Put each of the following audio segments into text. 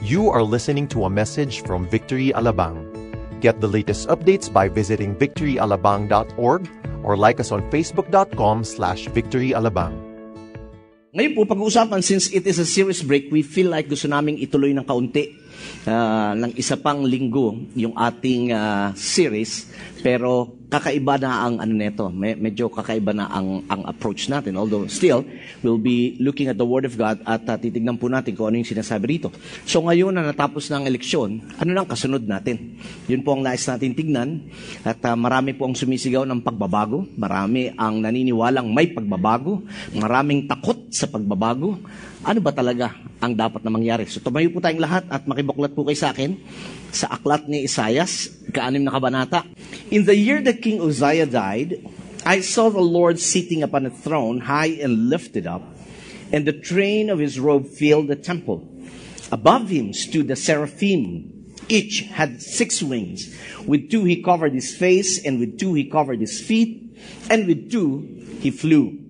You are listening to a message from Victory Alabang. Get the latest updates by visiting victoryalabang.org or like us on facebook.com slash victoryalabang. Ngayon po, pag-uusapan, since it is a serious break, we feel like gusto naming ituloy ng kaunti uh, ng isa pang linggo yung ating uh, series. Pero kakaiba na ang ano nito. medyo kakaiba na ang, ang approach natin. Although still, we'll be looking at the Word of God at uh, titignan po natin kung ano yung sinasabi rito. So ngayon na natapos ng eleksyon, ano lang kasunod natin? Yun po ang nais natin tignan. At uh, marami po ang sumisigaw ng pagbabago. Marami ang naniniwalang may pagbabago. Maraming takot sa pagbabago. Ano ba talaga ang dapat na mangyari? So tumayo po tayong lahat at makibuklat po kayo sa akin sa aklat ni Isaias, kaanim na kabanata. In the year that King Uzziah died, I saw the Lord sitting upon a throne, high and lifted up, and the train of his robe filled the temple. Above him stood the seraphim. Each had six wings. With two he covered his face, and with two he covered his feet, and with two he flew.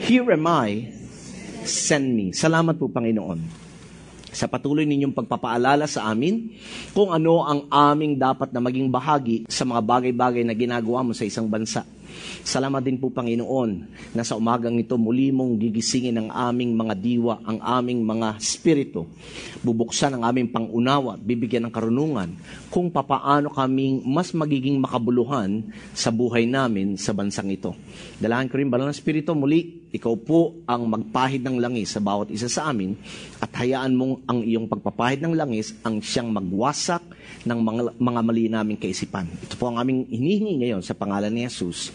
Here am I, send me. Salamat po, Panginoon. sa patuloy ninyong pagpapaalala sa amin kung ano ang aming dapat na maging bahagi sa mga bagay-bagay na ginagawa mo sa isang bansa. Salamat din po Panginoon na sa umagang ito muli mong gigisingin ang aming mga diwa, ang aming mga spirito. Bubuksan ang aming pangunawa, bibigyan ng karunungan kung papaano kaming mas magiging makabuluhan sa buhay namin sa bansang ito. Dalahan ko rin ba ng Espiritu muli, ikaw po ang magpahid ng langis sa bawat isa sa amin at hayaan mong ang iyong pagpapahid ng langis ang siyang magwasak ng mga, mga mali naming kaisipan. Ito po ang aming hinihingi ngayon sa pangalan ni Jesus.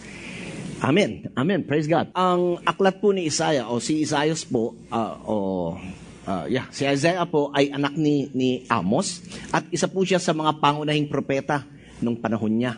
Amen. Amen. Praise God. Ang aklat po ni Isaiah o si Isaiah po uh, o uh, yeah, si Isaiah po ay anak ni ni Amos at isa po siya sa mga pangunahing propeta nung panahon niya.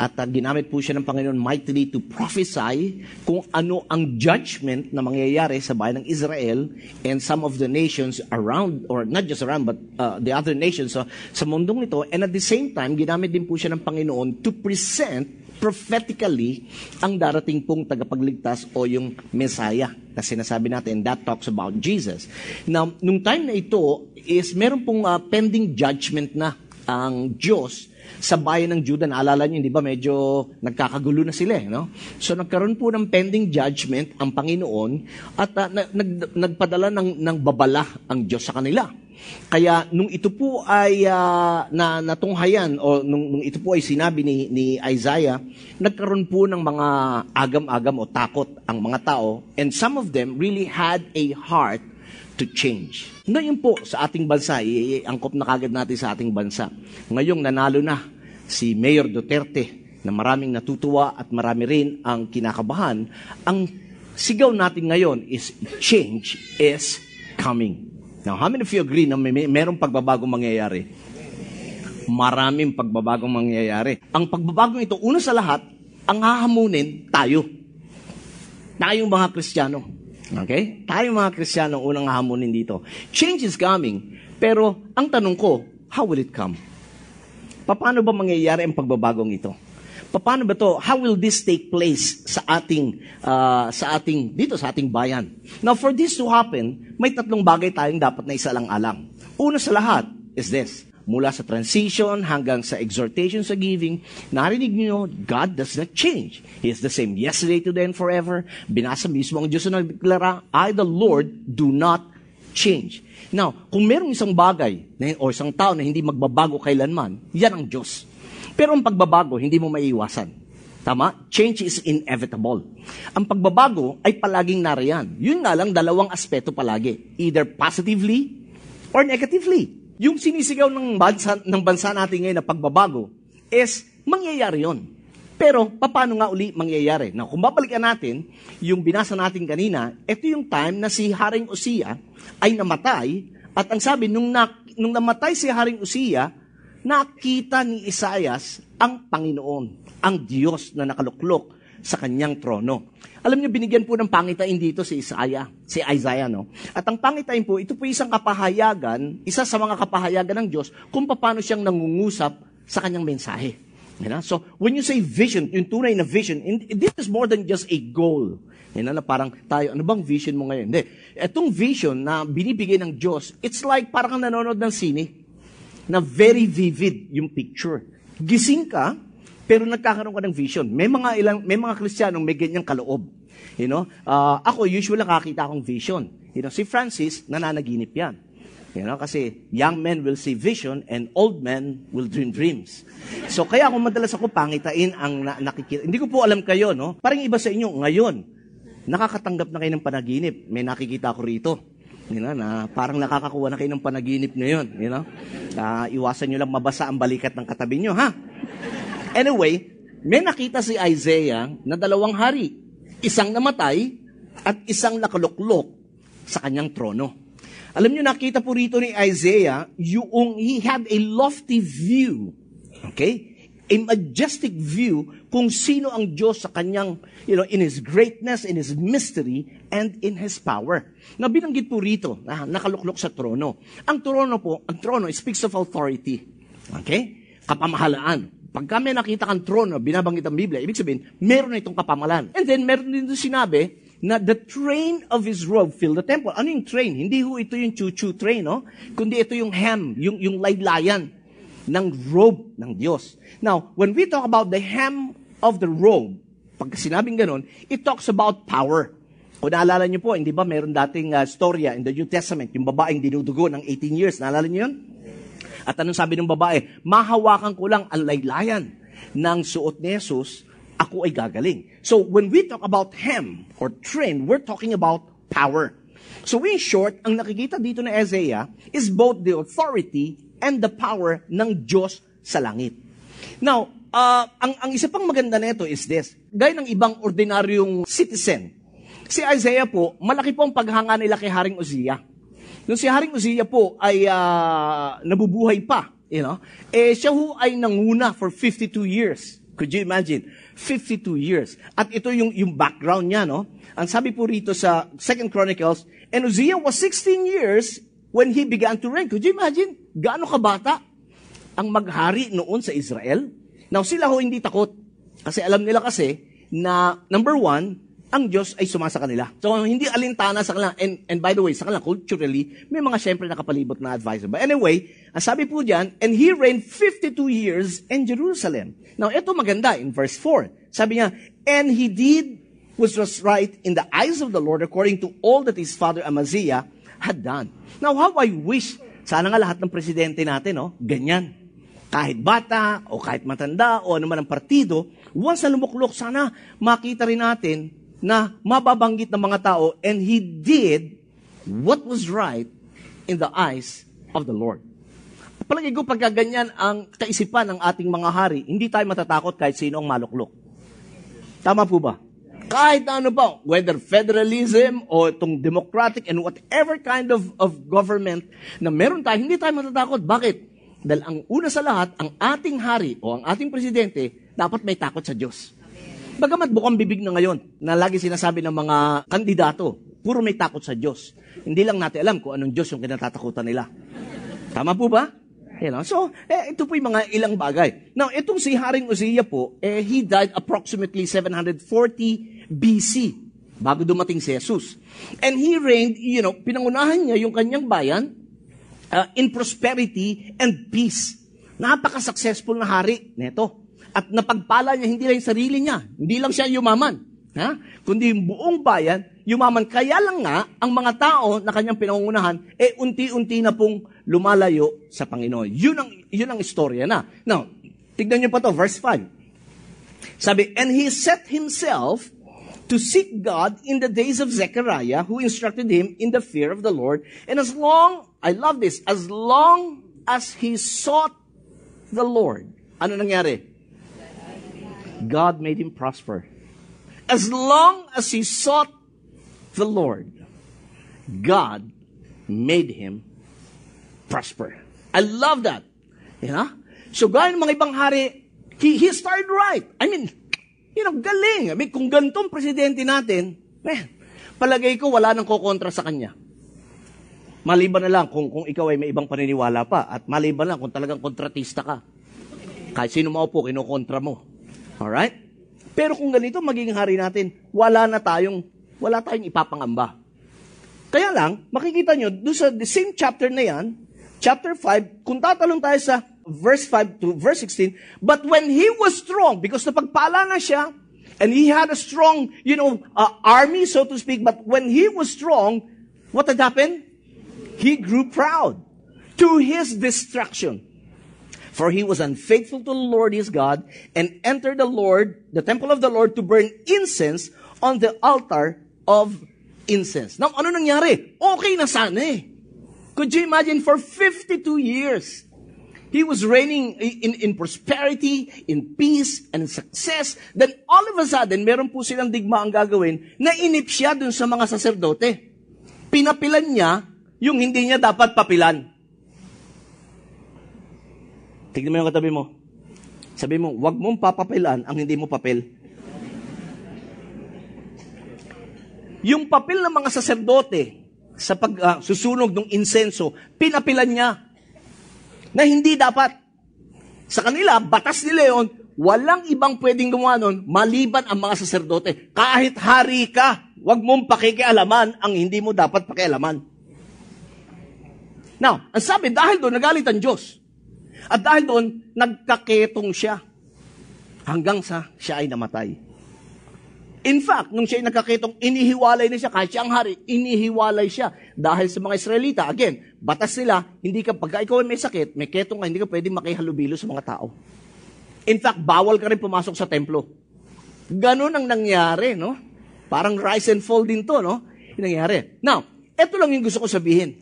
At uh, ginamit po siya ng Panginoon mightily to prophesy kung ano ang judgment na mangyayari sa bayan ng Israel and some of the nations around, or not just around, but uh, the other nations so, sa mundong ito. And at the same time, ginamit din po siya ng Panginoon to present prophetically ang darating pong tagapagligtas o yung Messiah na sinasabi natin. That talks about Jesus. Now, nung time na ito is meron pong uh, pending judgment na ang Diyos sa bayan ng Juda. Naalala niyo, di ba, medyo nagkakagulo na sila. Eh, no? So nagkaroon po ng pending judgment ang Panginoon at uh, nag, nagpadala ng, ng babala ang Diyos sa kanila. Kaya nung ito po ay uh, na natunghayan o nung, nung ito po ay sinabi ni, ni Isaiah, nagkaroon po ng mga agam-agam o takot ang mga tao and some of them really had a heart to change. Ngayon po, sa ating bansa, iangkop na kagad natin sa ating bansa. Ngayong nanalo na si Mayor Duterte na maraming natutuwa at marami rin ang kinakabahan, ang sigaw natin ngayon is change is coming. Now, how many of you agree na may, may merong pagbabagong mangyayari? Maraming pagbabagong mangyayari. Ang pagbabagong ito, una sa lahat, ang hahamunin tayo. Tayong mga Kristiyano. Okay? Tayo mga Kristiyano unang hamunin dito. Change is coming, pero ang tanong ko, how will it come? Paano ba mangyayari ang pagbabagong ito? Paano ba to? How will this take place sa ating uh, sa ating dito sa ating bayan? Now for this to happen, may tatlong bagay tayong dapat na isalang-alang. Una sa lahat is this mula sa transition hanggang sa exhortation sa giving, narinig niyo, God does not change. He is the same yesterday, today, and forever. Binasa mismo ang Diyos na nagdeklara, I, the Lord, do not change. Now, kung merong isang bagay na, o isang tao na hindi magbabago kailanman, yan ang Diyos. Pero ang pagbabago, hindi mo maiiwasan. Tama? Change is inevitable. Ang pagbabago ay palaging nariyan. Yun nga lang, dalawang aspeto palagi. Either positively or negatively. Yung sinisigaw ng bansa, ng bansa natin ngayon na pagbabago is mangyayari yon. Pero, paano nga uli mangyayari? Now, kung babalikan natin, yung binasa natin kanina, ito yung time na si Haring Usia ay namatay, at ang sabi, nung, na, nung namatay si Haring Usia, nakita ni Isayas ang Panginoon, ang Diyos na nakaluklok sa kanyang trono. Alam niyo, binigyan po ng pangitain dito si Isaiah, si Isaiah, no? At ang pangitain po, ito po isang kapahayagan, isa sa mga kapahayagan ng Diyos, kung paano siyang nangungusap sa kanyang mensahe. You know? So, when you say vision, yung tunay na vision, this is more than just a goal. You know, na parang tayo, ano bang vision mo ngayon? Hindi. Itong vision na binibigay ng Diyos, it's like parang nanonood ng sine, na very vivid yung picture. Gising ka, pero nagkakaroon ka ng vision. May mga ilang may mga Kristiyanong may ganyang kaloob. You know? Uh, ako usually nakakita akong vision. You know, si Francis nananaginip 'yan. You know, kasi young men will see vision and old men will dream dreams. So kaya ako madalas ako pangitain ang na- nakikita. Hindi ko po alam kayo, no? Parang iba sa inyo ngayon. Nakakatanggap na kayo ng panaginip. May nakikita ko rito. You na parang nakakakuha na kayo ng panaginip ngayon. You know? Uh, iwasan nyo lang mabasa ang balikat ng katabi nyo, ha? Anyway, may nakita si Isaiah na dalawang hari. Isang namatay at isang nakaluklok sa kanyang trono. Alam niyo, nakita po rito ni Isaiah, yung, he had a lofty view. Okay? A majestic view kung sino ang Diyos sa kanyang, you know, in His greatness, in His mystery, and in His power. Na binanggit po rito, na nakaluklok sa trono. Ang trono po, ang trono speaks of authority. Okay? Kapamahalaan. Pagka may nakita kang trono, binabanggit ang Biblia, ibig sabihin, meron na itong kapamahalaan. And then, meron din sinabi, na the train of his robe filled the temple. Ano yung train? Hindi ho ito yung choo-choo train, no? Kundi ito yung hem, yung, yung laylayan ng robe ng Diyos. Now, when we talk about the hem of the robe, pag sinabing ganun, it talks about power. Kung naalala niyo po, hindi ba meron dating uh, storya in the New Testament, yung babaeng dinudugo ng 18 years. Naalala niyo yun? At anong sabi ng babae? Mahawakan ko lang ang laylayan ng suot ni Jesus ako ay gagaling. So when we talk about hem or train, we're talking about power. So in short, ang nakikita dito na Isaiah is both the authority and the power ng Diyos sa langit. Now, uh, ang, ang isa pang maganda nito is this. Gaya ng ibang ordinaryong citizen, si Isaiah po, malaki po ang paghanga nila kay Haring Uzziah. Nung si Haring Uzziah po ay uh, nabubuhay pa, you know, eh siya ho ay nanguna for 52 years. Could you imagine? 52 years. At ito yung, yung background niya, no? Ang sabi po rito sa 2 Chronicles, and Uzziah was 16 years when he began to reign. Could you imagine? Gaano kabata ang maghari noon sa Israel? Now, sila ho hindi takot. Kasi alam nila kasi na, number one, ang Diyos ay sumasa kanila. So, hindi alintana sa kanila. And, and by the way, sa kanila, culturally, may mga syempre nakapalibot na advisor. But anyway, ang sabi po diyan, and he reigned 52 years in Jerusalem. Now, ito maganda in verse 4. Sabi niya, and he did which was right in the eyes of the Lord according to all that his father Amaziah had done. Now, how I wish, sana nga lahat ng presidente natin, no, ganyan. Kahit bata, o kahit matanda, o ano man ang partido, once na lumuklok, sana makita rin natin na mababanggit ng mga tao, and he did what was right in the eyes of the Lord. Palagi ko pagka ganyan ang kaisipan ng ating mga hari, hindi tayo matatakot kahit sino ang maluklok. Tama po ba? Kahit ano pa, whether federalism o itong democratic and whatever kind of, of government na meron tayo, hindi tayo matatakot. Bakit? Dahil ang una sa lahat, ang ating hari o ang ating presidente, dapat may takot sa Diyos. Bagamat bukang bibig na ngayon, na lagi sinasabi ng mga kandidato, puro may takot sa Diyos. Hindi lang natin alam kung anong Diyos yung kinatatakutan nila. Tama po ba? You know? So, eh, ito po yung mga ilang bagay. Now, itong si Haring Uzziah po, eh, he died approximately 740 BC, bago dumating si Jesus. And he reigned, you know, pinangunahan niya yung kanyang bayan uh, in prosperity and peace. Napaka-successful na hari neto. At napagpala niya hindi lang yung sarili niya. Hindi lang siya yumaman. Ha? Kundi yung buong bayan, yumaman. Kaya lang nga, ang mga tao na kanyang pinangungunahan, eh unti-unti na pong lumalayo sa Panginoon. Yun ang, yun ang istorya na. Now, tignan niyo pa to, verse 5. Sabi, And he set himself to seek God in the days of Zechariah, who instructed him in the fear of the Lord. And as long, I love this, as long as he sought the Lord, ano nangyari? God made him prosper. As long as he sought the Lord, God made him prosper. I love that. You know? So gaya mga ibang hari, he, he started right. I mean, you know, galing. I kung ganitong presidente natin, man, palagay ko wala nang kokontra sa kanya. Maliban na lang kung, kung ikaw ay may ibang paniniwala pa at maliban lang kung talagang kontratista ka. Kahit sino maupo, kinokontra mo. Alright? Pero kung ganito magiging hari natin, wala na tayong, wala tayong ipapangamba. Kaya lang, makikita nyo, doon sa the same chapter na yan, chapter 5, kung tatalong tayo sa verse 5 to verse 16, but when he was strong, because napagpala na siya, and he had a strong, you know, uh, army, so to speak, but when he was strong, what had happened? He grew proud to his destruction. For he was unfaithful to the Lord his God and entered the Lord, the temple of the Lord to burn incense on the altar of incense. Now, ano nangyari? Okay na sana eh. Could you imagine for 52 years? He was reigning in, in prosperity, in peace, and success. Then all of a sudden, meron po silang digma ang gagawin na inip siya dun sa mga saserdote. Pinapilan niya yung hindi niya dapat papilan. Tignan mo yung katabi mo. Sabi mo, wag mong papapilan ang hindi mo papel. Yung papel ng mga saserdote sa pag uh, susunog ng insenso, pinapilan niya na hindi dapat. Sa kanila, batas ni Leon, walang ibang pwedeng gumawa nun maliban ang mga saserdote. Kahit hari ka, wag mong pakikialaman ang hindi mo dapat pakialaman. Now, ang sabi, dahil doon, nagalit ang Diyos. At dahil doon, nagkaketong siya hanggang sa siya ay namatay. In fact, nung siya ay nagkaketong, inihiwalay na siya. Kahit siya ang hari, inihiwalay siya. Dahil sa mga Israelita, again, batas nila, hindi ka, pagka ikaw ay may sakit, may ketong ka, hindi ka pwedeng makihalubilo sa mga tao. In fact, bawal ka rin pumasok sa templo. Ganon ang nangyari, no? Parang rise and fall din to, no? Yung nangyari. Now, eto lang yung gusto ko sabihin.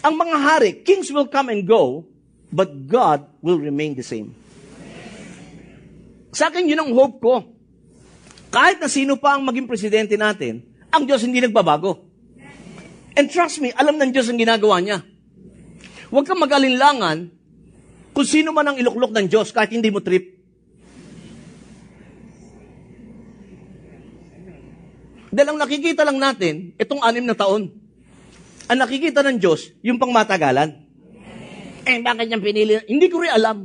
Ang mga hari, kings will come and go, but God will remain the same. Sa akin, yun ang hope ko. Kahit na sino pa ang maging presidente natin, ang Diyos hindi nagbabago. And trust me, alam ng Diyos ang ginagawa niya. Huwag kang mag-alinlangan kung sino man ang iluklok ng Diyos kahit hindi mo trip. Dahil ang nakikita lang natin, itong anim na taon. Ang nakikita ng Diyos, yung pangmatagalan. Eh, bakit niyang pinili? Hindi ko rin alam.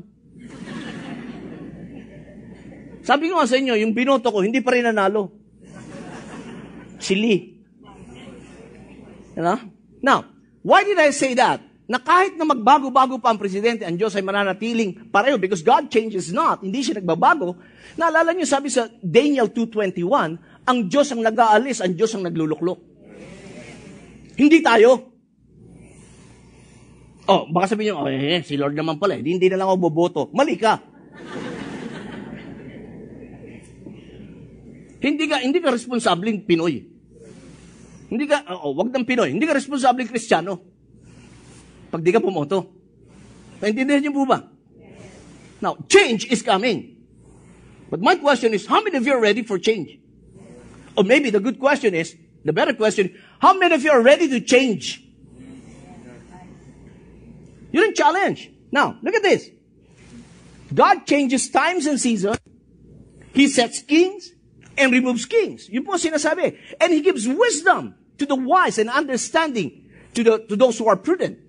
Sabi ko nga sa inyo, yung binoto ko, hindi pa rin nanalo. Si Lee. You know? Now, why did I say that? Na kahit na magbago-bago pa ang presidente, ang Diyos ay mananatiling pareho because God changes not. Hindi siya nagbabago. Naalala niyo, sabi sa Daniel 2.21, ang Diyos ang nag-aalis, ang Diyos ang nagluluklok. Hindi tayo. Oh, baka sabihin niyo, oh, eh, si Lord naman pala, hindi, hindi na lang ako boboto. Mali ka. Hindi ka, hindi ka responsabling Pinoy. Hindi ka, oh, wag ng Pinoy, hindi ka responsabling Kristiyano. Pag di ka pumoto. Naintindihan niyo po ba? Now, change is coming. But my question is, how many of you are ready for change? Or maybe the good question is, the better question, how many of you are ready to change? You're in challenge. Now, look at this. God changes times and seasons. He sets kings and removes kings. Yun po sinasabi. And He gives wisdom to the wise and understanding to, the, to those who are prudent.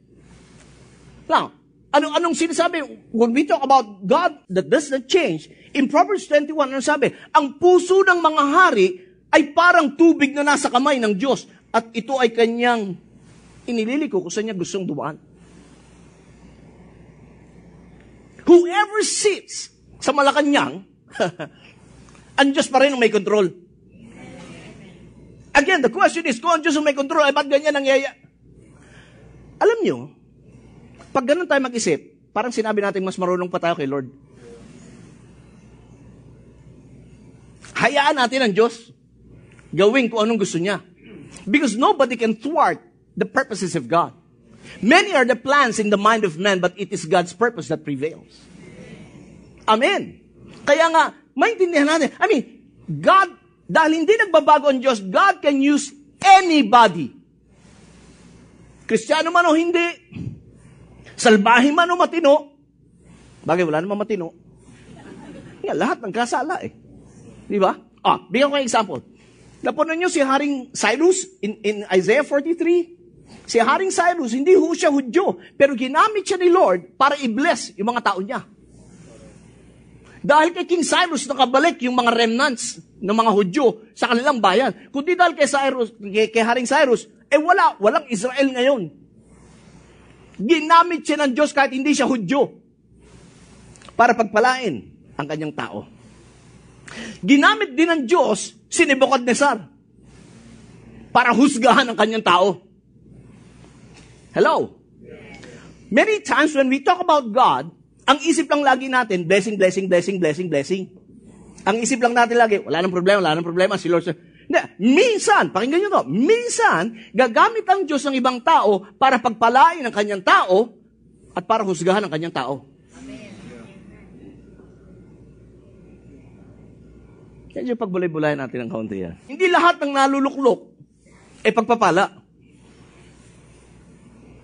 Now, ano, anong sinasabi? When we talk about God that does not change, in Proverbs 21, ano sabi? Ang puso ng mga hari ay parang tubig na nasa kamay ng Diyos at ito ay kanyang inililiko kung saan niya gustong dumaan. Whoever sits sa Malacanang, ang Diyos pa rin ang may control. Again, the question is, kung ang Diyos ang may control, ay ba't ganyan nangyaya? Alam nyo, pag ganun tayo mag-isip, parang sinabi natin mas marunong pa tayo kay Lord. Hayaan natin ang Diyos gawin kung anong gusto niya. Because nobody can thwart the purposes of God. Many are the plans in the mind of man, but it is God's purpose that prevails. Amen. Kaya nga, maintindihan natin. I mean, God, dahil hindi nagbabago ang Diyos, God can use anybody. Kristiyano man o hindi, salbahe man o matino, bagay wala namang matino, nga, lahat ng kasala eh. Di ba? Ah, bigyan ko ng example. Napunan niyo si Haring Cyrus in, in Isaiah 43? Si Haring Cyrus, hindi ho siya Hudyo, pero ginamit siya ni Lord para i-bless yung mga tao niya. Dahil kay King Cyrus nakabalik yung mga remnants ng mga Hudyo sa kanilang bayan. Kundi dahil kay Cyrus, kay, kay Haring Cyrus, eh wala, walang Israel ngayon. Ginamit siya ng Diyos kahit hindi siya Hudyo para pagpalain ang kanyang tao. Ginamit din ng Diyos si Nebuchadnezzar para husgahan ang kanyang tao. Hello? Many times when we talk about God, ang isip lang lagi natin, blessing, blessing, blessing, blessing, blessing. Ang isip lang natin lagi, wala nang problema, wala nang problema, si Lord. Hindi, minsan, pakinggan nyo to, minsan, gagamit ang Diyos ng ibang tao para pagpalain ang kanyang tao at para husgahan ang kanyang tao. Medyo pagbulay-bulayan natin ng kaunti yan. Hindi lahat ng naluluklok ay pagpapala.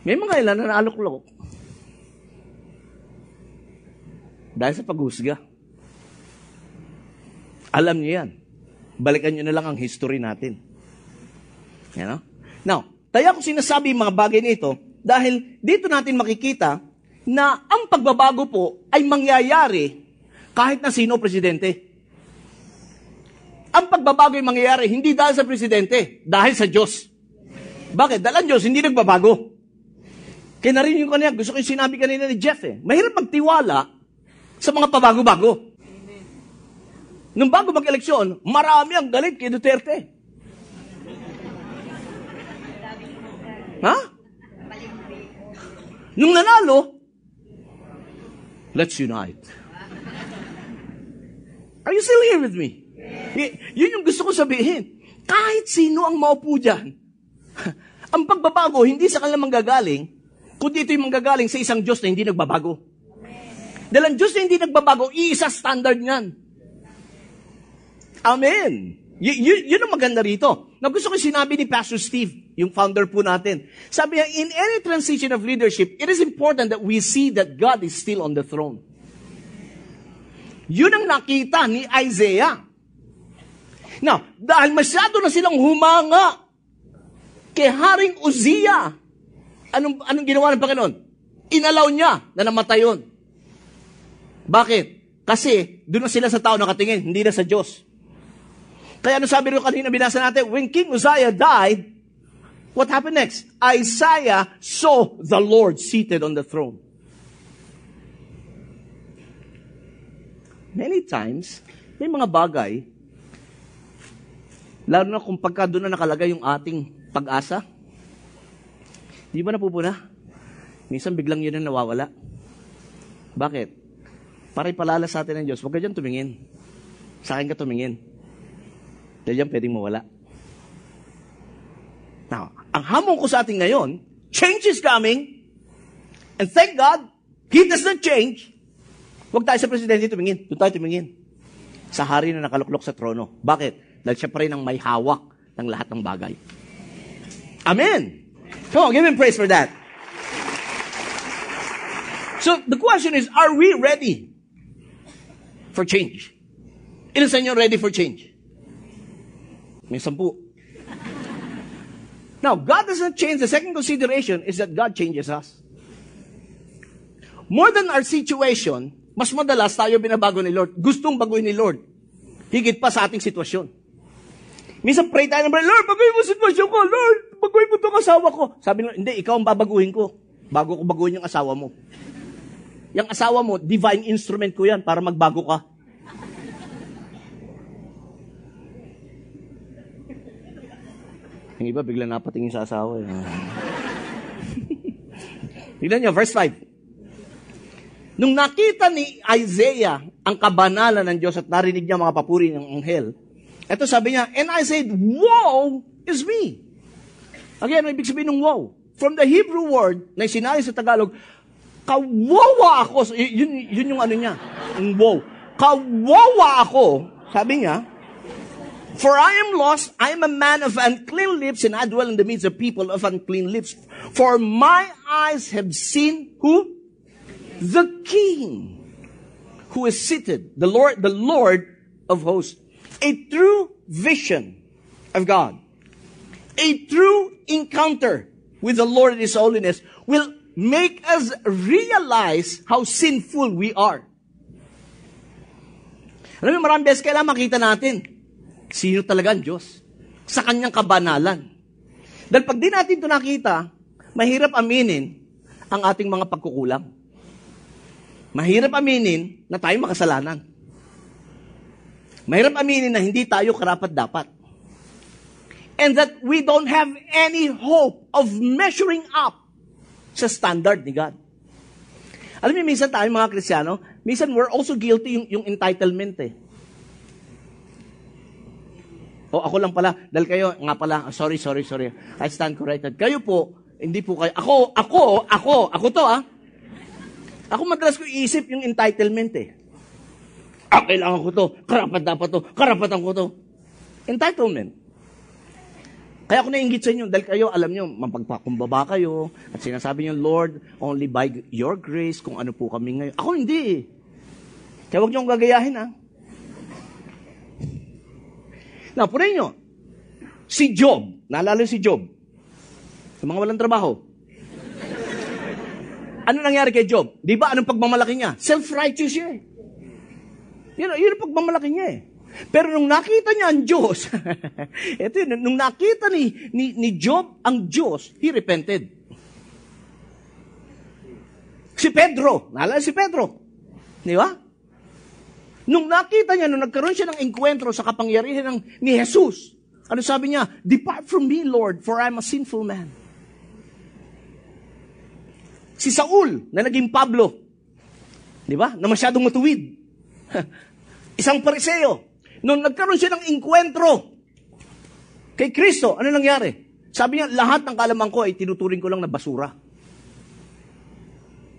May mga ilan na naluklok dahil sa paghusga. Alam niyo yan. Balikan niyo na lang ang history natin. You know? Now, kaya ko sinasabi mga bagay nito dahil dito natin makikita na ang pagbabago po ay mangyayari kahit na sino presidente. Ang pagbabago ay mangyayari hindi dahil sa presidente, dahil sa Diyos. Bakit? Dahil ang Diyos hindi nagbabago. Kaya narinig ko kanina, gusto ko yung sinabi kanina ni Jeff eh. Mahirap magtiwala sa mga pabago-bago. Nung bago mag-eleksyon, marami ang galit kay Duterte. Ha? Nung nanalo, let's unite. Are you still here with me? Y- yun yung gusto ko sabihin. Kahit sino ang maupo dyan, ang pagbabago hindi sa kanila manggagaling, kundi ito yung manggagaling sa isang Diyos na hindi nagbabago. Dahil ang Diyos na hindi nagbabago, iisa standard niyan. Amen. Y- y- yun ang maganda rito. Na gusto ko sinabi ni Pastor Steve, yung founder po natin. Sabi niya, in any transition of leadership, it is important that we see that God is still on the throne. Yun ang nakita ni Isaiah. Now, dahil masyado na silang humanga kay Haring Uzziah, anong, anong ginawa ng Panginoon? Inalaw niya na namatay yun. Bakit? Kasi doon sila sa tao nakatingin, hindi na sa Diyos. Kaya ano sabi rin kanina binasa natin, when King Uzziah died, what happened next? Isaiah saw the Lord seated on the throne. Many times, may mga bagay, lalo na kung pagka doon na nakalagay yung ating pag-asa, di ba napupuna? Minsan biglang yun ang nawawala. Bakit? Para ipalala sa atin ng Diyos, huwag ka dyan tumingin. Sa akin ka tumingin. Dahil yan pwedeng mawala. Now, ang hamon ko sa atin ngayon, change is coming, and thank God, He does not change. Huwag tayo sa presidente tumingin. Doon tayo tumingin. Sa hari na nakaluklok sa trono. Bakit? Dahil siya pa rin ang may hawak ng lahat ng bagay. Amen! Come on, give him praise for that. So, the question is, are we ready for change? Ilan sa inyo ready for change? May sampu. Now, God doesn't change. The second consideration is that God changes us. More than our situation, mas madalas tayo binabago ni Lord. Gustong baguhin ni Lord. Higit pa sa ating sitwasyon. Minsan pray tayo ng prayer, Lord, baguhin mo sitwasyon ko. Lord, baguhin mo itong asawa ko. Sabi nila, hindi, ikaw ang babaguhin ko. Bago ko baguhin yung asawa mo. Yung asawa mo, divine instrument ko yan para magbago ka. Yung iba, bigla napatingin sa asawa. Eh. Tignan nyo, verse 5. Nung nakita ni Isaiah ang kabanalan ng Diyos at narinig niya mga papuri ng anghel, ito sabi niya, and I said, Woe is me. Again, ano ibig sabihin ng woe? From the Hebrew word na sinali sa Tagalog, kawawa ako. Yun, yun yung ano niya, woe. Kawawa ako, sabi niya, For I am lost, I am a man of unclean lips, and I dwell in the midst of people of unclean lips. For my eyes have seen who? The King, who is seated, the Lord, the Lord of hosts. A true vision of God, a true encounter with the Lord in His holiness will make us realize how sinful we are. Alam mo, maraming beses kailangan makita natin sino talaga ang Diyos sa kanyang kabanalan. Dahil pag di natin ito nakita, mahirap aminin ang ating mga pagkukulang. Mahirap aminin na tayo makasalanan. Mahirap aminin na hindi tayo karapat-dapat. And that we don't have any hope of measuring up sa standard ni God. Alam niyo, minsan tayo mga Kristiyano, minsan we're also guilty yung, yung entitlement eh. O ako lang pala, dahil kayo, nga pala, sorry, sorry, sorry, I stand corrected. Kayo po, hindi po kayo, ako, ako, ako, ako to ah. Ako madalas ko iisip yung entitlement eh. Ah, kailangan ko to, karapat dapat to, karapatan ko to. Entitlement. Kaya ako nainggit sa inyo, dahil kayo, alam nyo, mapagpakumbaba kayo, at sinasabi nyo, Lord, only by your grace, kung ano po kami ngayon. Ako hindi eh. Kaya huwag nyo gagayahin ah. Now, punin nyo, si Job, naalala si Job, sa mga walang trabaho. Ano nangyari kay Job? Di ba anong pagmamalaki niya? Self-righteous siya eh. Yun, yun ang pagmamalaki niya eh. Pero nung nakita niya ang Diyos, eto yun, nung nakita ni, ni, ni Job ang Diyos, he repented. Si Pedro, naalala si Pedro. Di ba? Nung nakita niya, nung nagkaroon siya ng enkwentro sa kapangyarihan ng, ni Jesus, ano sabi niya? Depart from me, Lord, for I'm a sinful man. Si Saul, na naging Pablo, di ba? Na masyadong matuwid. Isang pariseo. Nung nagkaroon siya ng enkwentro kay Kristo, ano nangyari? Sabi niya, lahat ng kalaman ko ay tinuturing ko lang na basura.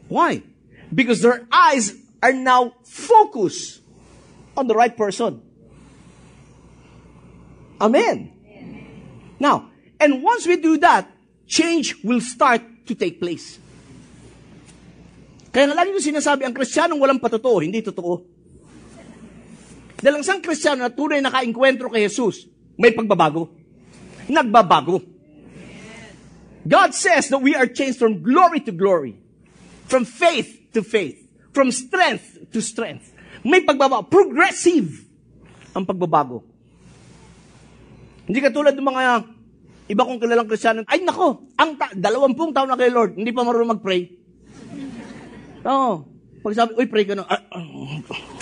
Why? Because their eyes are now focused on the right person. Amen. Now, and once we do that, change will start to take place. Kaya nga lagi ko sinasabi, ang kristyanong walang patotoo, hindi totoo. Dahil ang isang kristyano na tunay naka-enkwentro kay Jesus, may pagbabago. Nagbabago. God says that we are changed from glory to glory. From faith to faith. From strength to strength. May pagbabago. Progressive ang pagbabago. Hindi katulad ng mga iba kong kilalang kristyano. Ay nako, ang ta- dalawampung taon na kay Lord, hindi pa marunong mag-pray. Oo. Pag sabi, uy, pray ka na. Ah, ah.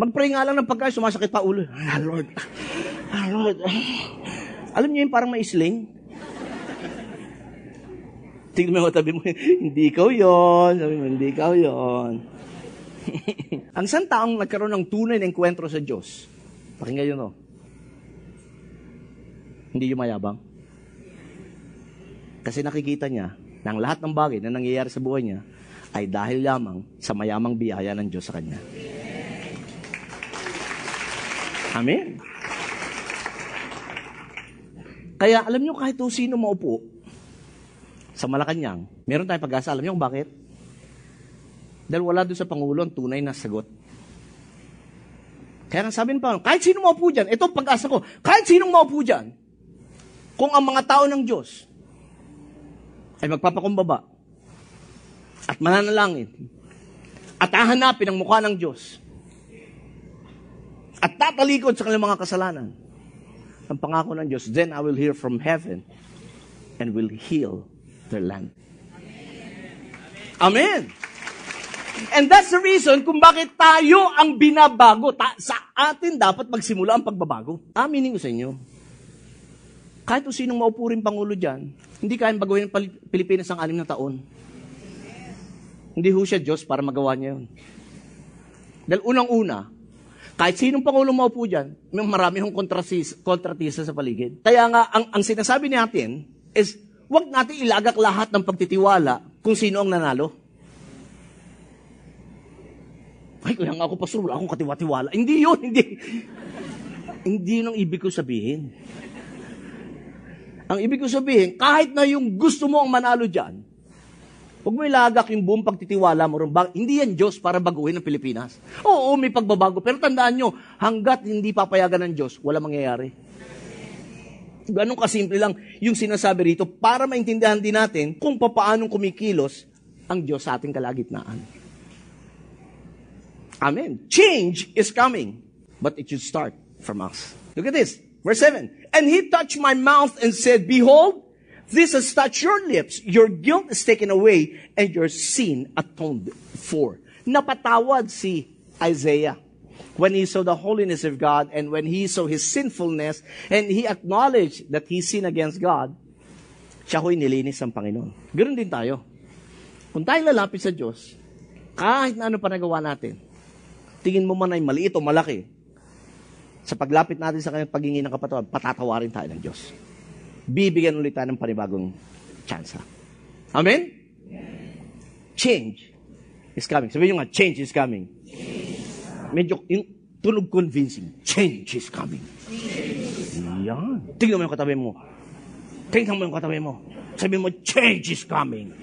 Mag-pray nga lang ng pagkain, sumasakit pa ulo. Ah, Lord. Ah, Lord. Alam niyo yung parang may isling? Tingnan mo tabi mo, hindi ikaw yon. Sabi mo, hindi ikaw yon. Ang isang taong nagkaroon ng tunay na enkwentro sa Diyos, pakinggan yun, no? Hindi yung mayabang. Kasi nakikita niya na ang lahat ng bagay na nangyayari sa buhay niya ay dahil lamang sa mayamang biyaya ng Diyos sa kanya. Amen. Kaya alam niyo kahit sino maupo sa Malacanang, meron tayong pag-asa. Alam niyo kung bakit? Dahil wala doon sa Pangulo ang tunay na sagot. Kaya nang sabi ng Panginoon, kahit sino maupo dyan, ito ang pag-asa ko, kahit sino maupo dyan, kung ang mga tao ng Diyos ay magpapakumbaba at mananalangin at hahanapin ang mukha ng Diyos at tatalikod sa kanilang mga kasalanan, ang pangako ng Diyos, then I will hear from heaven and will heal their land. Amen. And that's the reason kung bakit tayo ang binabago. Ta- sa atin dapat magsimula ang pagbabago. Aminin ko sa inyo, kahit kung sinong maupuring Pangulo dyan, hindi kayang baguhin ng Pal- Pilipinas ang anim na taon. Hindi ho siya Diyos para magawa niya yun. Dahil unang-una, kahit sinong Pangulo maupo dyan, may marami hong kontratis, kontratista sa paligid. Kaya nga, ang, ang sinasabi natin is, wag natin ilagak lahat ng pagtitiwala kung sino ang nanalo. Ay, kaya nga ako, pastor, wala akong katiwa-tiwala. Hindi yun, hindi. hindi yun ang ibig ko sabihin. Ang ibig ko sabihin, kahit na yung gusto mo ang manalo dyan, huwag mo ilagak yung buong pagtitiwala mo ron. Hindi yan Diyos para baguhin ang Pilipinas. Oo, may pagbabago. Pero tandaan nyo, hanggat hindi papayagan ng Diyos, wala mangyayari. Ganun kasimple lang yung sinasabi rito para maintindihan din natin kung papaanong kumikilos ang Diyos sa ating kalagitnaan. Amen. Change is coming, but it should start from us. Look at this. Verse 7. And he touched my mouth and said, Behold, this has touched your lips. Your guilt is taken away and your sin atoned for. Napatawad si Isaiah when he saw the holiness of God and when he saw his sinfulness and he acknowledged that he sinned against God, siya ho'y nilinis ng Panginoon. Ganoon din tayo. Kung tayo lalapit sa Diyos, kahit na ano pa nagawa natin, tingin mo man ay maliit o malaki, sa paglapit natin sa kanyang paghingi ng kapatawaran, patatawarin tayo ng Diyos. Bibigyan ulit tayo ng panibagong tsansa. Amen? Change is coming. Sabihin nyo nga, change is coming. Medyo, yung tunog convincing. Change is coming. Yan. Tingnan mo yung katabi mo. Tingnan mo yung katabi mo. Sabihin mo, change is coming.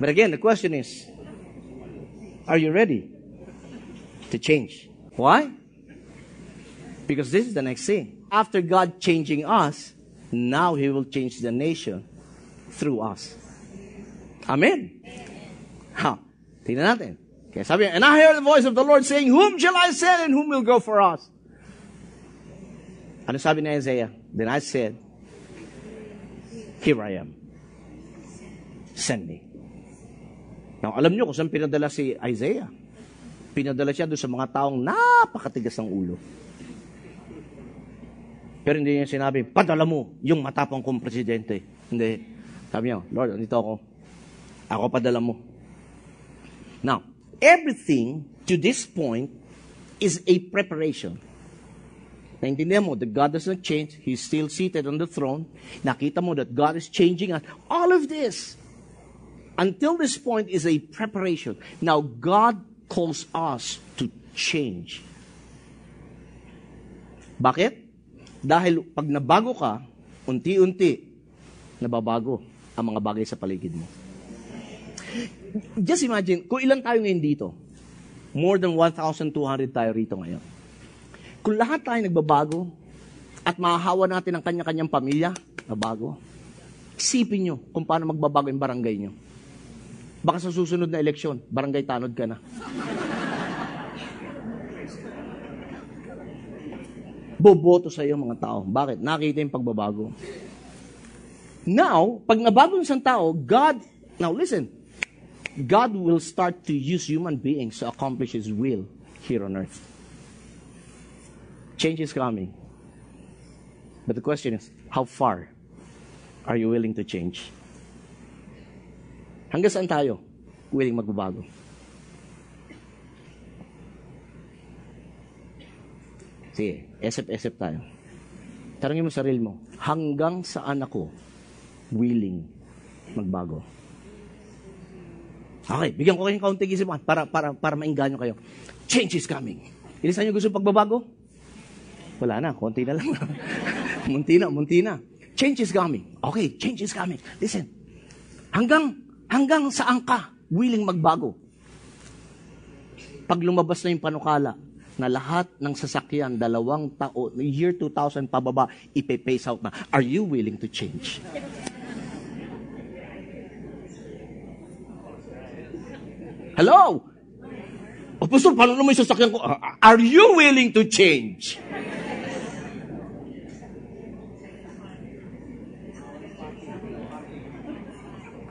But again, the question is, are you ready to change? Why? Because this is the next thing. After God changing us, now He will change the nation through us. Amen. Ha. Tingnan natin. Okay, sabi And I heard the voice of the Lord saying, Whom shall I send and whom will go for us? Ano sabi ni Isaiah? Then I said, Here I am. Send me. Now, alam niyo kung saan pinadala si Isaiah. Pinadala siya doon sa mga taong napakatigas ng ulo. Pero hindi niya sinabi, padala mo yung matapang kong presidente. Hindi. Sabi niya, Lord, andito ako. Ako padala mo. Now, everything to this point is a preparation. Naintindihan mo that God does not change. He's still seated on the throne. Nakita mo that God is changing us. All of this, until this point, is a preparation. Now, God calls us to change. Bakit? Dahil pag nabago ka, unti-unti, nababago ang mga bagay sa paligid mo. Just imagine, kung ilan tayo ngayon dito, more than 1,200 tayo rito ngayon. Kung lahat tayo nagbabago at mahahawa natin ang kanya-kanyang pamilya, nabago. Isipin nyo kung paano magbabago yung barangay nyo. Baka sa susunod na eleksyon, barangay tanod ka na. Boboto sa iyo mga tao. Bakit? Nakita yung pagbabago. Now, pag nabago ng tao, God, now listen, God will start to use human beings to accomplish His will here on earth. Change is coming. But the question is, how far are you willing to change? Hanggang saan tayo willing magbabago? Sige, esep-esep tayo. Tarangin mo sarili mo, hanggang saan ako willing magbago? Okay, bigyan ko kayong kaunting isipan para, para, para maingganyo kayo. Change is coming. Ilisan nyo gusto pagbabago? Wala na, konti na lang. munti na, munti na. Change is coming. Okay, change is coming. Listen, hanggang, hanggang saan ka willing magbago? Pag lumabas na yung panukala na lahat ng sasakyan, dalawang tao, year 2000 pababa, ipe-pace out na. Are you willing to change? Hello? O, Pastor, paano naman yung sasakyan ko? Are you willing to change?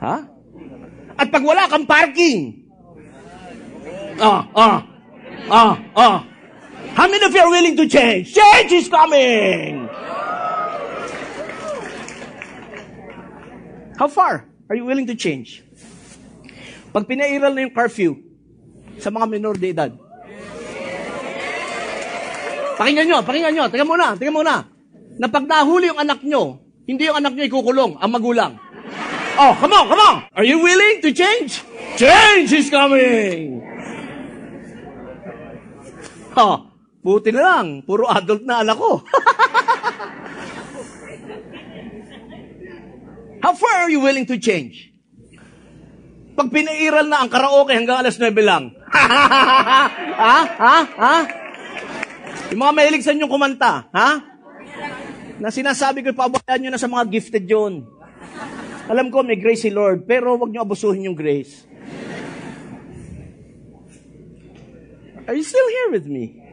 Ha? At pag wala kang parking, ah, ah, ah, ah, how many of you are willing to change? Change is coming! How far are you willing to change? Pag pinairal na yung curfew sa mga minor de edad, Pakinggan nyo, pakinggan nyo. Tingnan muna, tingnan muna. Na pag nahuli yung anak nyo, hindi yung anak nyo ikukulong, ang magulang. Oh, come on, come on. Are you willing to change? Change is coming. Oh, buti na lang. Puro adult na anak ko. How far are you willing to change? Pag pinairal na ang karaoke hanggang alas 9 lang. ha? Ha? Ha? Yung mga mahilig sa inyong kumanta, ha? Na sinasabi ko, pabayaan nyo na sa mga gifted yon. Alam ko, may grace si Lord, pero wag nyo abusuhin yung grace. Are you still here with me?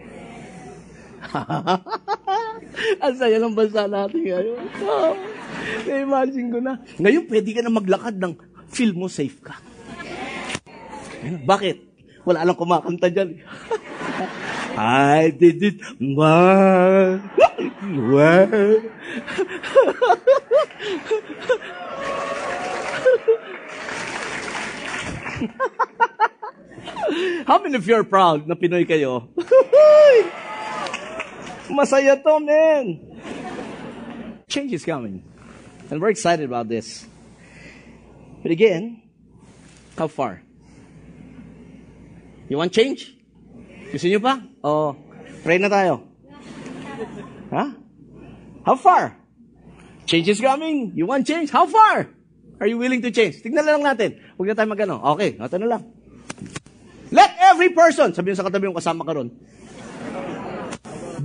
Ang saya ng bansa natin ngayon. Oh, na-imagine ko na. Ngayon, pwede ka na maglakad ng feel mo safe ka. Bakit? Wala lang kumakanta dyan. I did it. Wow. Wow. How many of you are proud na Pinoy kayo? Masaya to, man. Change is coming. And we're excited about this. But again, how far? You want change? Gusto niyo pa? O, pray na tayo. Ha? How far? Change is coming. You want change? How far? Are you willing to change? Tignan na lang natin. Huwag na tayo magano. Okay, ito na lang. Let every person, sabi sa katabi yung kasama ka ron,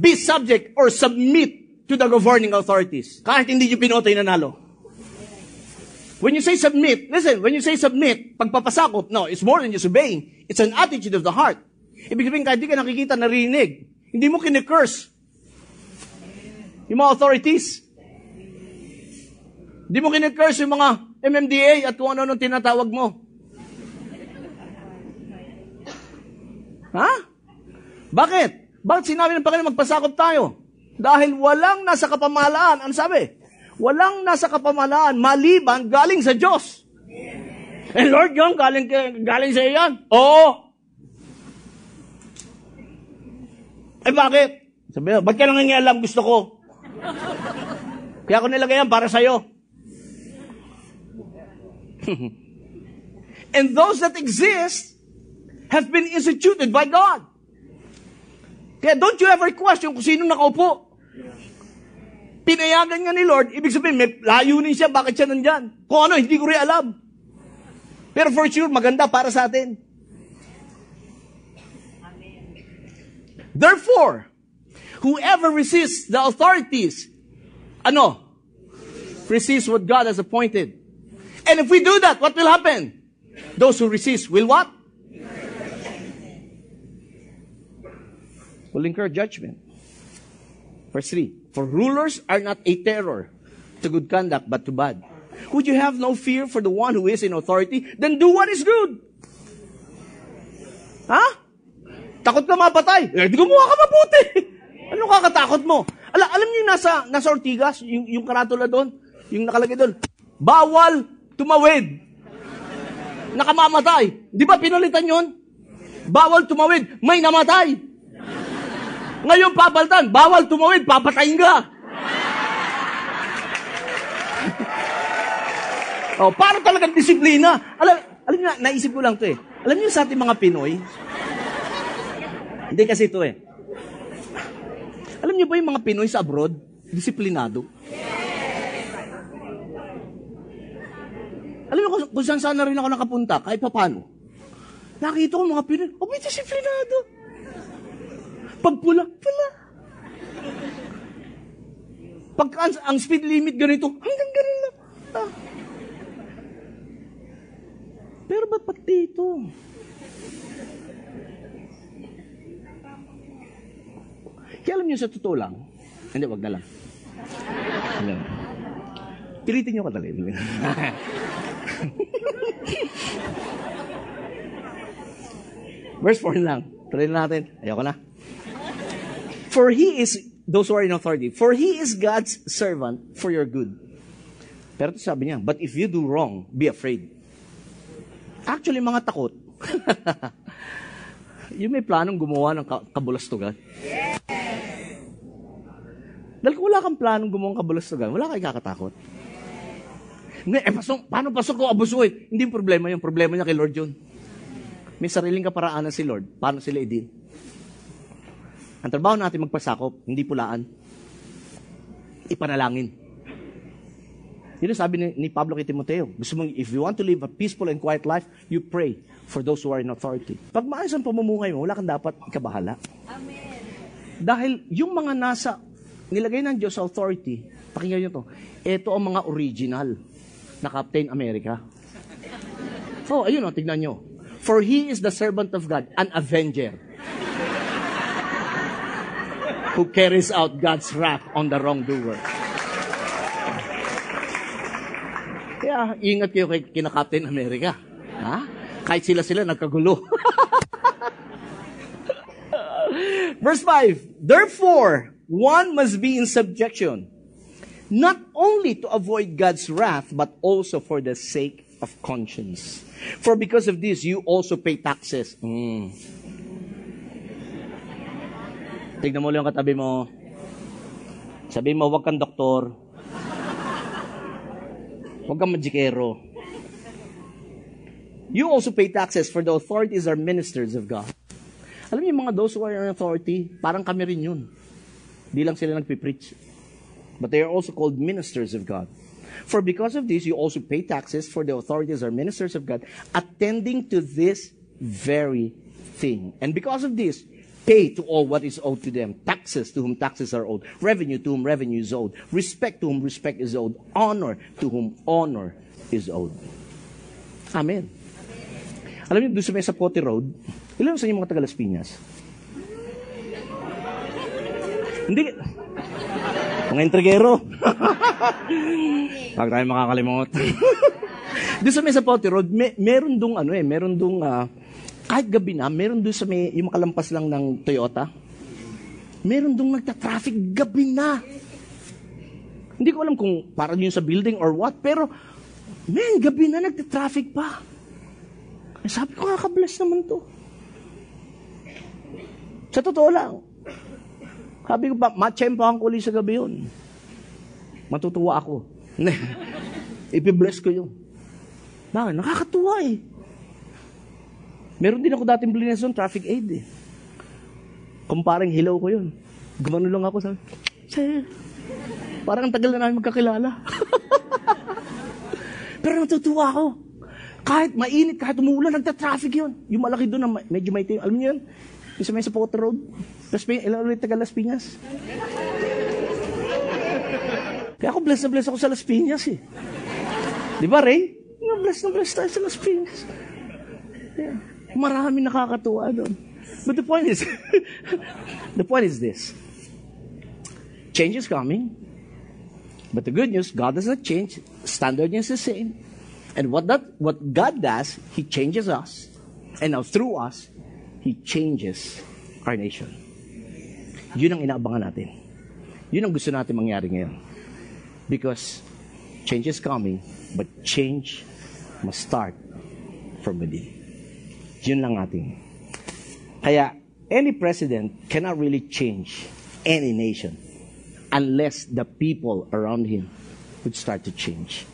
be subject or submit to the governing authorities. Kahit hindi nyo pinotoy nanalo. When you say submit, listen, when you say submit, pagpapasakop, no, it's more than just obeying. It's an attitude of the heart. Ibig sabihin, kahit di ka nakikita, narinig, hindi mo kine-curse. Yung mga authorities. Hindi mo kine-curse yung mga MMDA at kung ano-ano tinatawag mo. Ha? Bakit? Bakit sinabi ng Panginoon magpasakop tayo? Dahil walang nasa kapamalaan. Ano sabi? Walang nasa kapamalaan maliban galing sa Diyos. Eh Lord, yun, galing, galing sa iyan. Oo. Eh bakit? Sabi ba't ka nangingialam? Gusto ko. Kaya ko nilagay yan para sa'yo. And those that exist have been instituted by God. Kaya don't you ever question kung sino nakaupo. Pinayagan nga ni Lord, ibig sabihin, may layunin siya, bakit siya nandyan? Kung ano, hindi ko rin alam. Pero for sure, maganda para sa atin. Therefore, whoever resists the authorities, ano? Resists what God has appointed. And if we do that, what will happen? Those who resist will what? Will incur judgment. Verse 3. For rulers are not a terror to good conduct, but to bad. Would you have no fear for the one who is in authority? Then do what is good. Ha? Takot ka mapatay. Eh, di gumawa ka mabuti. ano kakatakot mo? Ala, alam niyo nasa, nasa Ortigas, yung, yung karatula doon, yung nakalagay doon, bawal tumawid. Nakamamatay. Di ba pinalitan yon? Bawal tumawid. May namatay. Ngayon papalitan, bawal tumawid, papatayin ka. oh, para talagang disiplina. Alam, alam niyo, naisip ko lang to eh. Alam niyo sa ating mga Pinoy, hindi kasi ito eh. Alam niyo ba yung mga Pinoy sa abroad? Disiplinado. Alam niyo kung, kung saan saan na rin ako nakapunta, kahit pa paano. Nakita ko mga Pinoy, oh, may disiplinado. Pagpula, pula. Pag ang, ang speed limit ganito, hanggang ganun lang. Ah. Pero ba't pag dito? Kaya alam niyo sa totoo lang, hindi, wag na lang. Hindi. Pilitin nyo kadali. Verse 4 lang. Na natin. Ayoko na. For he is, those who are in authority, for he is God's servant for your good. Pero ito sabi niya, but if you do wrong, be afraid. Actually, mga takot. yung may planong gumawa ng ka- kabulastugan. Dahil kung wala kang planong gumawa ng kabulastugan, wala kang kakatakot. Hindi, eh, pasok, paano pasok ko abusuin? Hindi yung problema yun. Problema niya kay Lord yun. May sariling kaparaanan si Lord. Paano sila idin? Ang trabaho natin magpasakop, hindi pulaan. Ipanalangin. Yun sabi ni, ni Pablo kay Timoteo. Gusto mo, if you want to live a peaceful and quiet life, you pray for those who are in authority. Pag maayos ang pamumuhay mo, wala kang dapat ikabahala. Amen. Dahil yung mga nasa, nilagay ng Diyos sa authority, pakinggan nyo to, ito ang mga original na Captain America. Oh, ayun o, tignan nyo. For he is the servant of God, an avenger who carries out God's wrath on the wrongdoer. Kaya ingat kayo kay kina Captain America. Ha? Kahit sila-sila nagkagulo. Verse 5, Therefore, one must be in subjection, not only to avoid God's wrath, but also for the sake of conscience. For because of this, you also pay taxes. Mm. Tignan mo lang katabi mo. Sabi mo, huwag kang doktor. Huwag kang magikero. You also pay taxes for the authorities are ministers of God. Alam niyo mga those who are in authority, parang kami rin yun. Di lang sila nagpipreach. But they are also called ministers of God. For because of this, you also pay taxes for the authorities are ministers of God, attending to this very thing. And because of this, pay to all what is owed to them. Taxes to whom taxes are owed. Revenue to whom revenue is owed. Respect to whom respect is owed. Honor to whom honor is owed. Amen. Alam niyo, doon sa may Sapote Road, ilan sa inyo mga taga Las? Hindi. Mga intrigero. Pag tayo makakalimot. doon sa may Sapote Road, may, meron dong ano eh, meron dong ah, kahit gabi na, meron doon sa may, yung makalampas lang ng Toyota, meron dong nagta-traffic gabi na. Hindi ko alam kung para yun sa building or what, pero, man, gabi na nagta-traffic pa. Eh, sabi ko, kakabless naman to. Sa totoo lang. Sabi ko pa, matsyempohan ko ulit sa gabi yun. Matutuwa ako. Ipibless ko yun. Bakit? Nakakatuwa eh. Meron din ako dating blinas doon, traffic aid eh. Kung parang hilaw ko yun. Gumano lang ako sa, Sir, parang ang tagal na namin magkakilala. Pero natutuwa ako. Kahit mainit, kahit umuulan, nagta-traffic yun. Yung malaki doon, na medyo may Alam niyo yun? Yung sa may sa Potter Road. Las Piñas, ilan ulit taga Las Piñas? Kaya ako blessed na blessed ako sa Las Piñas eh. Di ba, Ray? Nga blessed na blessed tayo sa Las Piñas. Yeah. Marami nakakatuwa doon. But the point is, the point is this. Change is coming. But the good news, God does not change. Standard is the same. And what that what God does, He changes us. And now through us, He changes our nation. Yun ang inaabangan natin. Yun ang gusto natin mangyari ngayon. Because change is coming, but change must start from within. Yun lang ating. Kaya, any president cannot really change any nation unless the people around him would start to change.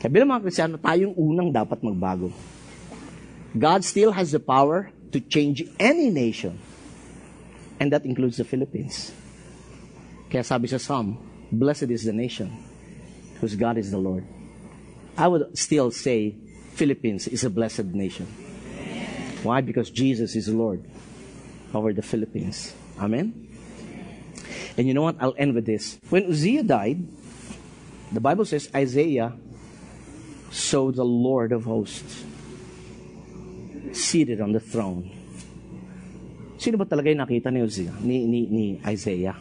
Kaya bilang mga Krisyano, tayong unang dapat magbago. God still has the power to change any nation. And that includes the Philippines. Kaya sabi sa Psalm, Blessed is the nation whose God is the Lord. I would still say Philippines is a blessed nation. Why? Because Jesus is Lord over the Philippines. Amen? And you know what? I'll end with this. When Uzziah died, the Bible says Isaiah saw the Lord of hosts seated on the throne. Sino ba talaga yung nakita ni Uzziah, ni, ni, ni Isaiah?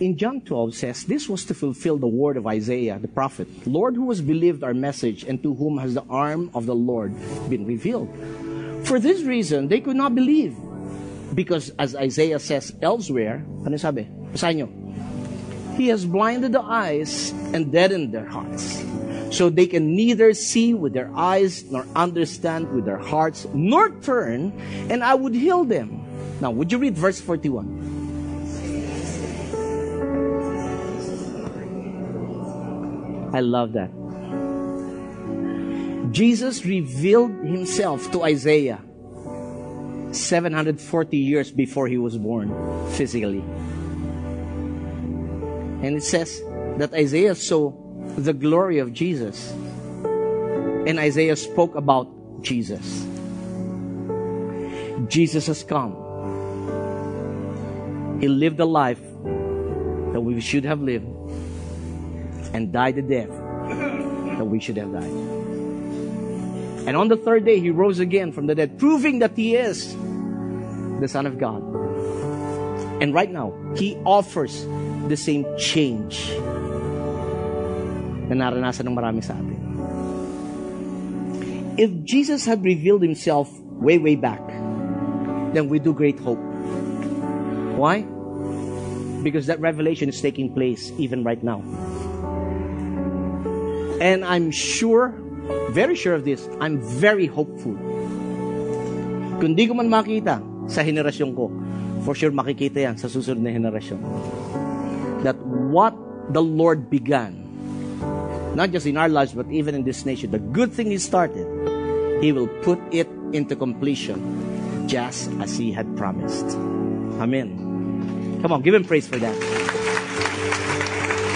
In John 12 says, This was to fulfill the word of Isaiah the prophet, Lord, who has believed our message, and to whom has the arm of the Lord been revealed. For this reason, they could not believe. Because as Isaiah says elsewhere, ano sabi? Nyo. He has blinded the eyes and deadened their hearts. So they can neither see with their eyes, nor understand with their hearts, nor turn, and I would heal them. Now, would you read verse 41? I love that. Jesus revealed himself to Isaiah 740 years before he was born physically. And it says that Isaiah saw the glory of Jesus. And Isaiah spoke about Jesus. Jesus has come. He lived a life that we should have lived and died the death that we should have died. And on the third day, he rose again from the dead, proving that he is the Son of God. And right now, he offers the same change na naranasan ng marami sa atin. If Jesus had revealed himself way, way back, then we do great hope. Why? Because that revelation is taking place even right now. And I'm sure, very sure of this, I'm very hopeful. Kung di ko man makita sa henerasyon ko, for sure makikita yan sa susunod na henerasyon. That what the Lord began, not just in our lives, but even in this nation, the good thing He started, He will put it into completion just as He had promised. Amen. Come on, give Him praise for that.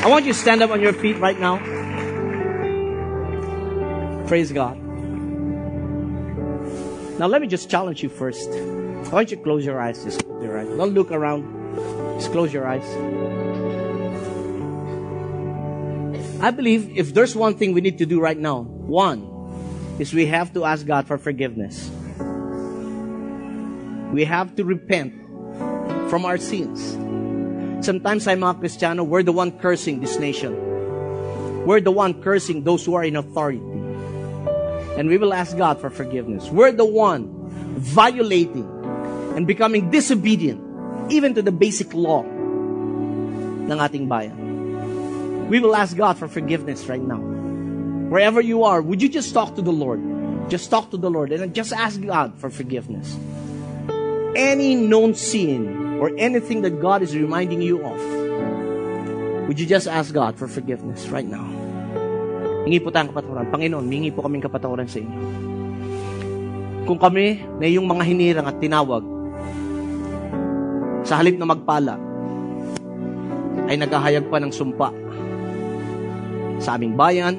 I want you to stand up on your feet right now. Praise God. Now, let me just challenge you first. I want you to close your eyes. Just close your eyes. Don't look around. Just close your eyes. I believe if there's one thing we need to do right now, one is we have to ask God for forgiveness. We have to repent from our sins. Sometimes I'm a Cristiano, we're the one cursing this nation. We're the one cursing those who are in authority. And we will ask God for forgiveness. We're the one violating and becoming disobedient even to the basic law ng ating bayan. We will ask God for forgiveness right now. Wherever you are, would you just talk to the Lord? Just talk to the Lord and just ask God for forgiveness. Any known sin or anything that God is reminding you of, would you just ask God for forgiveness right now? Hingi po tayong kapatawaran. Panginoon, hingi po kaming kapatawaran sa inyo. Kung kami na iyong mga hinirang at tinawag, sa halip na magpala, ay naghahayag pa ng sumpa sa aming bayan,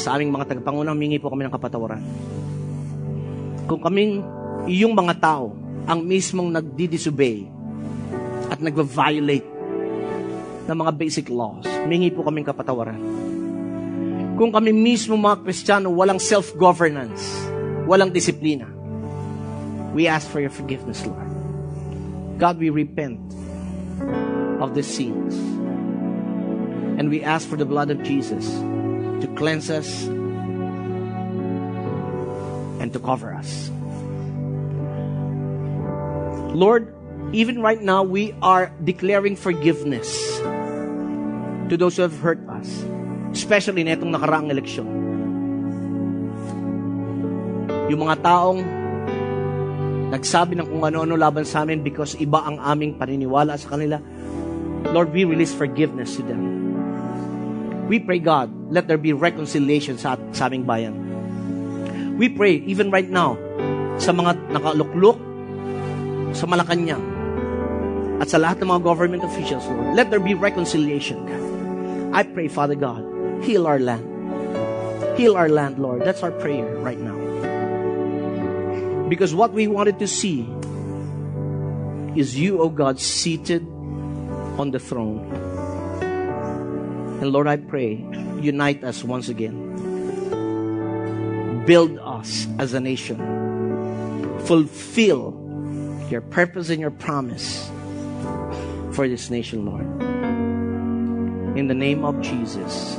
sa aming mga tagapangunang, mingi po kami ng kapatawaran. Kung kaming iyong mga tao ang mismong nagdi-disobey at nagva-violate ng mga basic laws, mingi po kaming kapatawaran. Kung kami mismo mga Kristiyano walang self-governance, walang disiplina, we ask for your forgiveness, Lord. God, we repent of the sins. And we ask for the blood of Jesus to cleanse us and to cover us. Lord, even right now, we are declaring forgiveness to those who have hurt especially na itong nakaraang eleksyon. Yung mga taong nagsabi ng kung ano-ano laban sa amin because iba ang aming paniniwala sa kanila, Lord, we release forgiveness to them. We pray, God, let there be reconciliation sa, sa aming bayan. We pray, even right now, sa mga nakaluklok, sa Malacanang, at sa lahat ng mga government officials, Lord, let there be reconciliation. I pray, Father God, heal our land. Heal our land, Lord. That's our prayer right now. Because what we wanted to see is you, O oh God, seated on the throne. And Lord, I pray, unite us once again. Build us as a nation. Fulfill your purpose and your promise for this nation, Lord. In the name of Jesus.